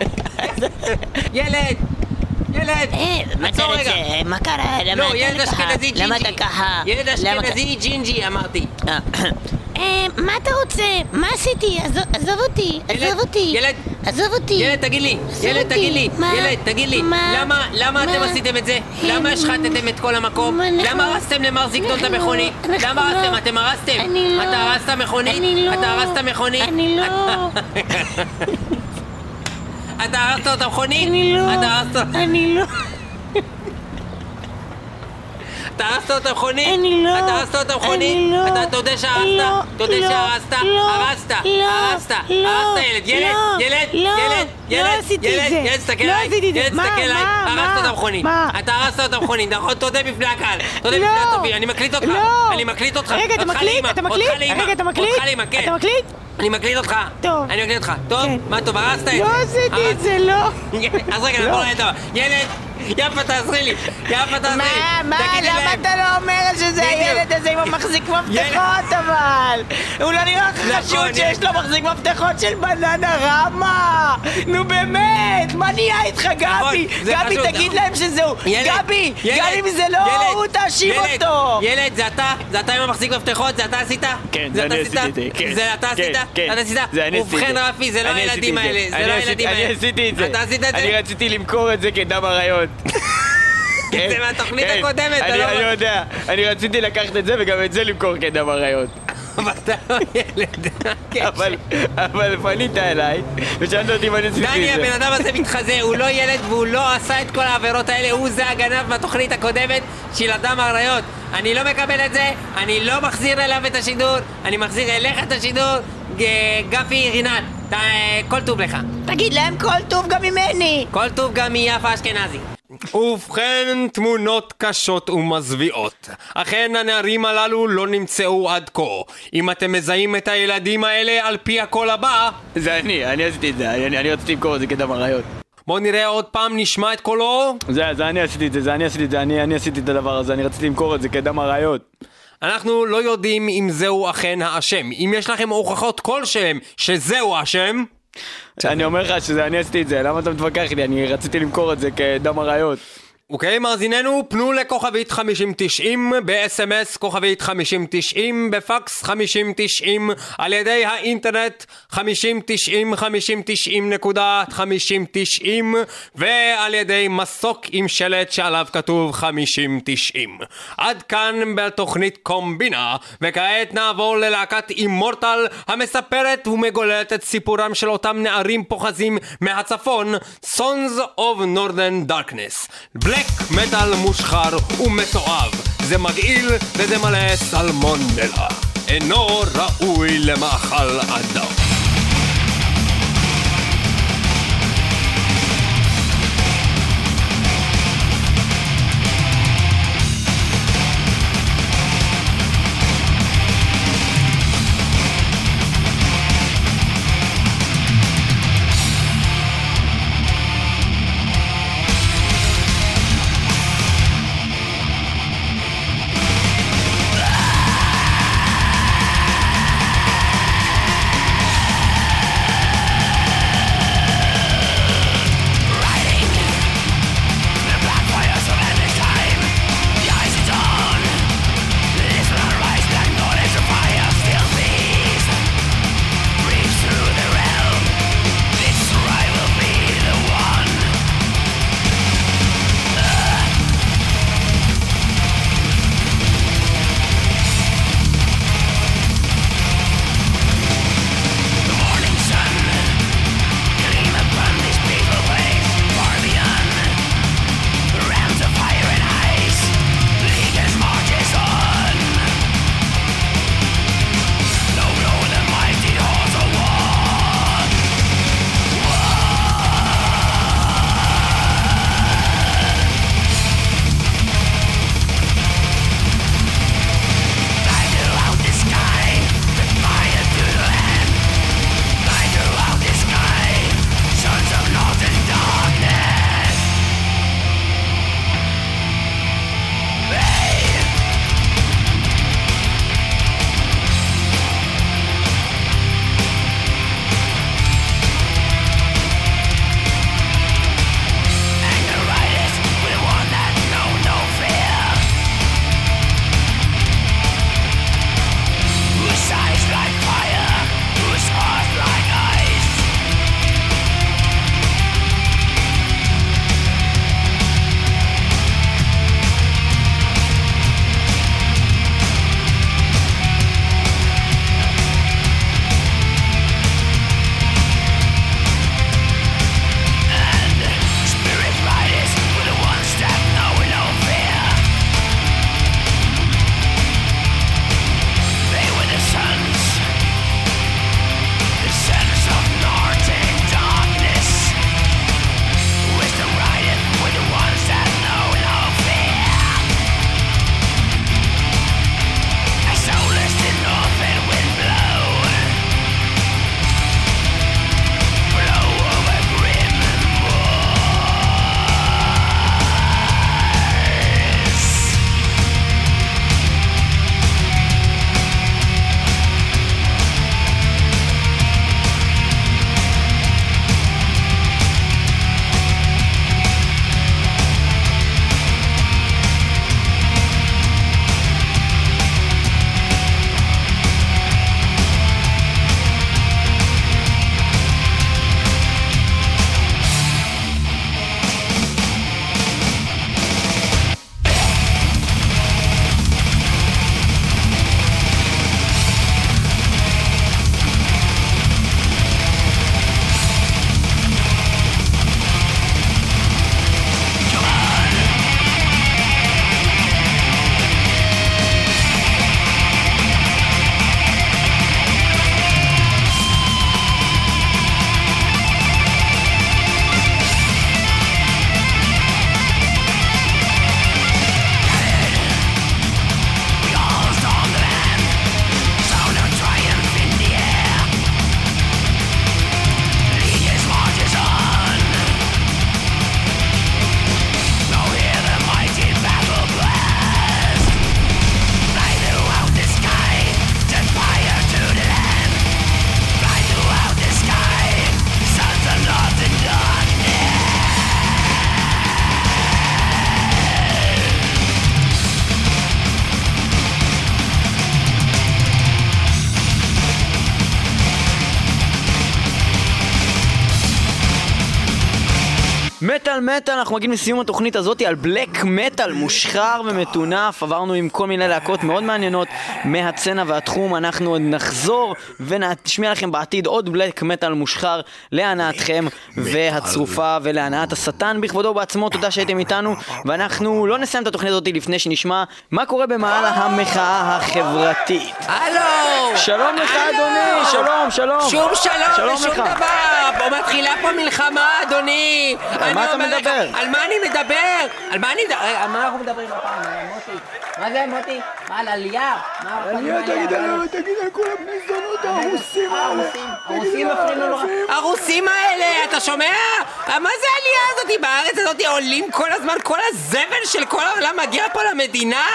ילד, ילד, אה, מה אתה עצור רגע. רוצה? מה קרה? למה לא, אתה ילד ככה? אשכנזי ג'ינג'י. למה אתה ככה? ילד אשכנזי ג'ינג'י אמרתי. אה, אה, מה אתה רוצה? מה עשיתי? עזוב- אותי, ילד, עזוב אותי. ילד. עזוב אותי. ילד, תגיד לי, ילד. תגיד לי, מה? ילד, תגיד לי, מה? למה, למה אתם מה? עשיתם את זה? אה, למה השחטתם את כל המקום? מה, למה הרסתם למר זיגדון את המכונית? למה לא- הרסתם? אתם הרסתם? אני לא. אתה הרסת מכונית? אני לא. אתה הרסת מכונית? אני לא. אתה הרסת את המכונית? אני לא. אתה הרסת... אני לא. אתה הרסת את המכונית? אני לא. אתה הרסת את המכונית? אני לא. אתה תודה שהרסת? לא, תודה לא, שהרסת? לא, הרסת? לא, הרסת? לא, הרסת ילד? ילד? לא, ילד? ילד? ילד? ילד? ילד, תסתכל עליי. ילד, תסתכל עליי. הרסת מה? את המכונית. מה? אתה הרסת את המכונית, נכון? תודה בפני הקהל. תודה לא. בפני הצופים. אני מקליט אותך. לא. אני מקליט אותך. רגע, אתה מקליט? אתה אותך מקליט? לאמא. רגע, אתה מקליט? אותך לאמא. אתה מקליט? אני מקליט אותך. טוב. אני מקליט אותך. טוב? כן. מה טוב, הרסת את זה? לא עשיתי את זה, לא. אז רגע, נעבור לילד הבא. ילד, יפה תעזרי לי. יפה תעזרי לי. מה, מה, למה. אתה לא אומר שזה. הילד הזה עם המחזיק מפתחות אבל? הוא לא נראה לך נכון, חשוד יש- שיש לו מחזיק מפתחות של בננה רמה? נו באמת, מה נהיה איתך גבי? נכון, גבי תגיד. להם שזהו. גבי, גם אם זה לא הוא תאשים אותו. ילד, זה אתה? זה אתה עם המחזיק מפתחות? זה אתה עשית? כן, זה אני עשית? עשיתי זה, כן. אתה כן, עשית? כן. אתה עשית? זה אני עשיתי את ובכן. רפי, זה לא הילדים האלה. זה. לא הילדים האלה. אני עשיתי את זה. אתה עשית את זה? אני רציתי למכור את זה כדם אריות. כן, זה מהתוכנית כן. הקודמת, אתה לא- אני יודע. אני רציתי לקחת את זה וגם את זה למכור כדם אריות. אבל אתה לא ילד. כן. אבל פנית אליי ושאלת אותי אם אני עשיתי את זה. דני, הבן אדם הזה מתחזה, הוא לא ילד והוא לא עשה את כל העבירות האלה, הוא זה הגנב בתוכנית הקודמת של אדם האריות. אני לא מקבל את זה, אני לא מחזיר אליו את השידור, אני מחזיר אליך את השידור, גפי רינת, ת- כל טוב לך. תגיד להם כל טוב גם ממני. כל טוב גם מיפה אשכנזי. ובכן, תמונות קשות ומזוויעות. אכן, הנערים הללו לא נמצאו עד כה. אם אתם מזהים את הילדים האלה על פי הקול הבא, זה אני, אני עשיתי את זה, אני- אני אני רציתי למכור את זה כדם אריות. בואו נראה עוד פעם, נשמע את קולו. זה זה אני עשיתי את זה, זה אני עשיתי את זה, אני אני עשיתי את הדבר הזה, אני רציתי למכור את זה כדם אריות. אנחנו לא יודעים אם זהו אכן האשם. אם יש לכם הוכחות כלשהם שזהו האשם, אני אומר לך שזה אני עשיתי את זה, למה אתה מתווכח איתי? אני רציתי למכור את זה כדם אריות. אוקיי, מאזיננו, פנו לכוכבית 5090, ב-SMS כוכבית 5090, בפקס 5090, על ידי האינטרנט 5090, 5090 נקודה 5090, ועל ידי מסוק עם שלט שעליו כתוב 5090. עד כאן בתוכנית קומבינה, וכעת נעבור ללהקת אימורטל, המספרת ומגוללת את סיפורם של אותם נערים פוחזים מהצפון, Sons of Northern Darkness. בלק מטאל מושחר ומתועב, זה מגעיל וזה מלא סלמונלה. אינו ראוי למאכל אדם. מטאל אנחנו מגיעים לסיום התוכנית הזאת על בלק מטאל מושחר ומטונף. עברנו עם כל מיני להקות מאוד מעניינות מהצצנה והתחום. אנחנו עוד נחזור ונשמיע לכם בעתיד עוד בלק מטאל מושחר להנאתכם והצרופה ולהנאת השטן בכבודו ובעצמו. תודה שהייתם איתנו, ואנחנו לא נסיים את התוכנית הזאת לפני שנשמע מה קורה במעלה המחאה החברתית. הלו! שלום לך! אדוני, שלום, שלום. שום שלום ושום. דבר! מתחילה פה מלחמה, אדוני! מה אתה לך, מדבר? על מה אני מדבר? על מה אני מדבר? רגע, על מה אנחנו מדברים הפעם, אה, מוטי? מה זה מוטי? מה, על עלייה? מה עלייה, תגיד עלייה, תגיד על כל הבני זונות הרוסים האלה. הרוסים מפריעים לנו נורא. הרוסים האלה, אתה שומע? אה, מה זה העלייה הזאת בארץ הזאת? עולים כל הזמן, כל הזבל של כל העולם מגיע פה למדינה?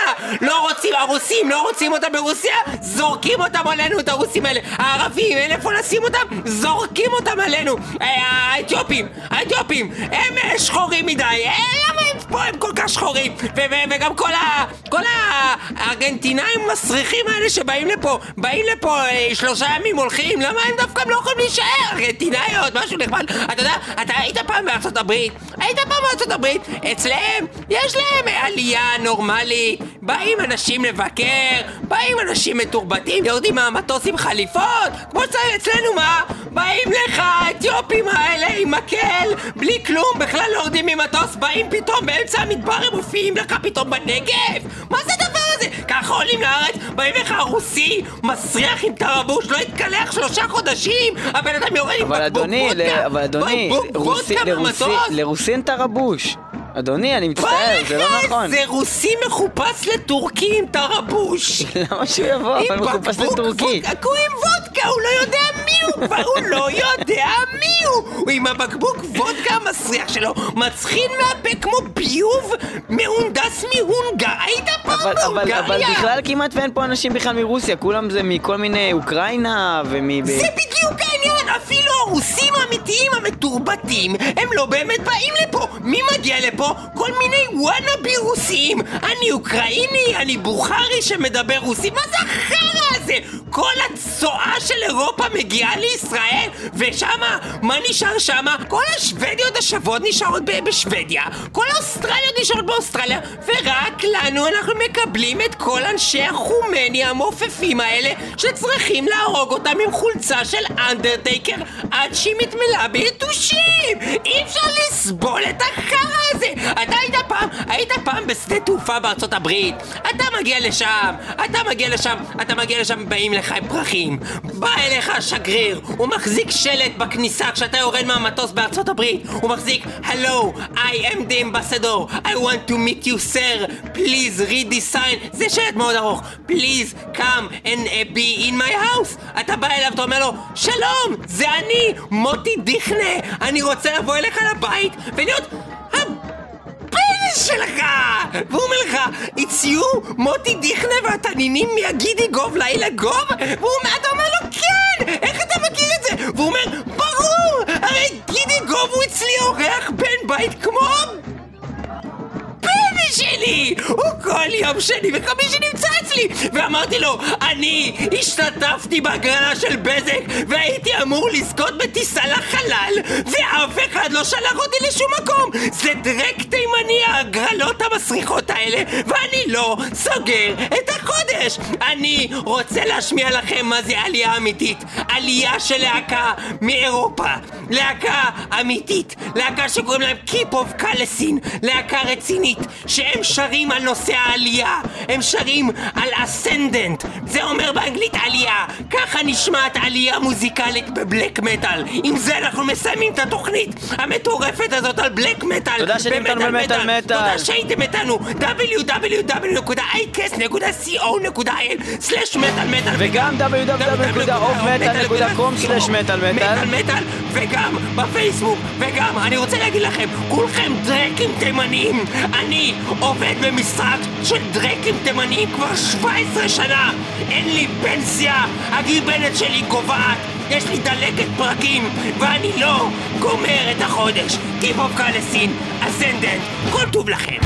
לא רוצים, הרוסים, לא רוצים אותם ברוסיה? זורקים אותם עלינו, את הרוסים האלה. הערבים, אין איפה לשים אותם? זורקים אותם עלינו. אה, האתיופים, האתיופים, הם אה, שחורים מדי. אה, למה הם פה הם כל כך שחורים? וגם כל ה... כל הארגנטינאים המסריחים האלה שבאים לפה, באים לפה אה, שלושה ימים הולכים, למה הם דווקא לא יכולים להישאר? ארגנטינאיות, משהו נחמד. אתה יודע, אתה היית פעם בארצות הברית? היית פעם בארצות הברית? אצלם, יש להם עלייה נורמלית, באים אנשים לבקר, באים אנשים מתורבתים, יורדים מהמטוס עם חליפות, כמו שצריך אצלנו מה? באים לך האתיופים האלה עם מקל, בלי כלום, בכלל לא יורדים ממטוס, באים פתאום באמצע המדבר, הם מופיעים לך פתאום בנגב? מה זה הדבר הזה? ככה עולים לארץ, באים לך רוסי, מסריח עם תרבוש, לא התקלח שלושה חודשים, הבן אדם יורד עם אבל בקבוק אדוני, וודקה, אבל אדוני, בקבוק וודקה לרוסי- במטוס. לרוסי אין תרבוש. אדוני, אני מצטער, זה לא נכון. זה רוסי מחופש לטורקי עם תרבוש. למה שהוא יבוא? אבל מחופש לטורקי. הוא עם וודקה, הוא לא יודע מי הוא כבר, הוא לא יודע מי הוא! הוא עם הבקבוק וודקה המסריח שלו, מצחין מהפה כמו ביוב מהונדס מהונגר. היית פעם אבל, אבל, בהונגריה? בכלל כמעט ואין פה אנשים בכלל מרוסיה, כולם זה מכל מיני אוקראינה ומ... זה בדיוק העניין, אפילו הרוסים האמיתיים המתורבתים הם לא באמת באים לפה. מי מגיע לפה? כל מיני וואנאבי רוסים. אני אוקראיני, אני בוכרי שמדבר רוסית, מה זה החרא הזה? כל הצואה של אירופה מגיעה לישראל, ושמה, מה נשאר שמה? כל השוודיות השוות נשארות בשוודיה, כל האוסטרליות נשארות באוסטרליה, ורק לנו אנחנו מקבלים את כל אנשי החומני המעופפים האלה, שצריכים להרוג אותם עם חולצה של אנדרטייקר עד שהיא מתמלאה ביתושים! אי אפשר לסבול את החרא הזה! אתה היית פעם, היית פעם בשדה תעופה בארצות הברית, אתה מגיע לשם, אתה מגיע לשם, אתה מגיע לשם, באים לך עם פרחים. בא אליך השגריר, הוא מחזיק שלט בכניסה כשאתה יורד מהמטוס בארצות הברית, הוא מחזיק, Hello, I am the ambassador, I want to meet you sir, please read this sign, זה שלט מאוד ארוך, please come and uh, be in my house. אתה בא אליו, אתה אומר לו, שלום, זה אני, מוטי דיכנה, אני רוצה לבוא אליך לבית ולהיות... שלך! והוא אומר לך, you, מוטי דיכנה והתנינים מהגידי גוב לילה גוב? והוא אומר, אתה אומר לו, כן! איך אתה מכיר את זה? והוא אומר, ברור! הרי גידי גוב הוא אצלי אורח בן בית כמו... שלי! הוא כל יום שני וחמישי נמצא אצלי! ואמרתי לו, אני השתתפתי בהגרלה של בזק והייתי אמור לזכות בטיסה לחלל ואף אחד לא שלח אותי לשום מקום! זה דרק תימני ההגרלות המסריחות האלה ואני לא סוגר את החודש! אני רוצה להשמיע לכם מה זה עלייה אמיתית עלייה של להקה מאירופה להקה אמיתית להקה שקוראים להם Keep of קלסין להקה רצינית שהם שרים על נושא העלייה הם שרים על אסנדנט. זה אומר באנגלית עלייה. ככה נשמעת עלייה מוזיקלית בבלק מטאל. עם זה אנחנו מסיימים את התוכנית המטורפת הזאת על בלק מטאל. תודה שהייתם איתנו במטאל מטאל. תודה שהייתם איתנו. www.icast.co.il/מטאל וגם www.ofmetal.com/מטאל מטאל מטאל וגם בפייסבוק. וגם אני רוצה להגיד לכם כולכם דרקים תימניים. אני עובד במשרד של דרקים תימניים כבר 17 שנה. אין לי פנסיה הגיבנת שלי קובעת יש לי דלקת פרקים ואני לא גומר את החודש. Keep of Kalessin Ascendant כל טוב לכם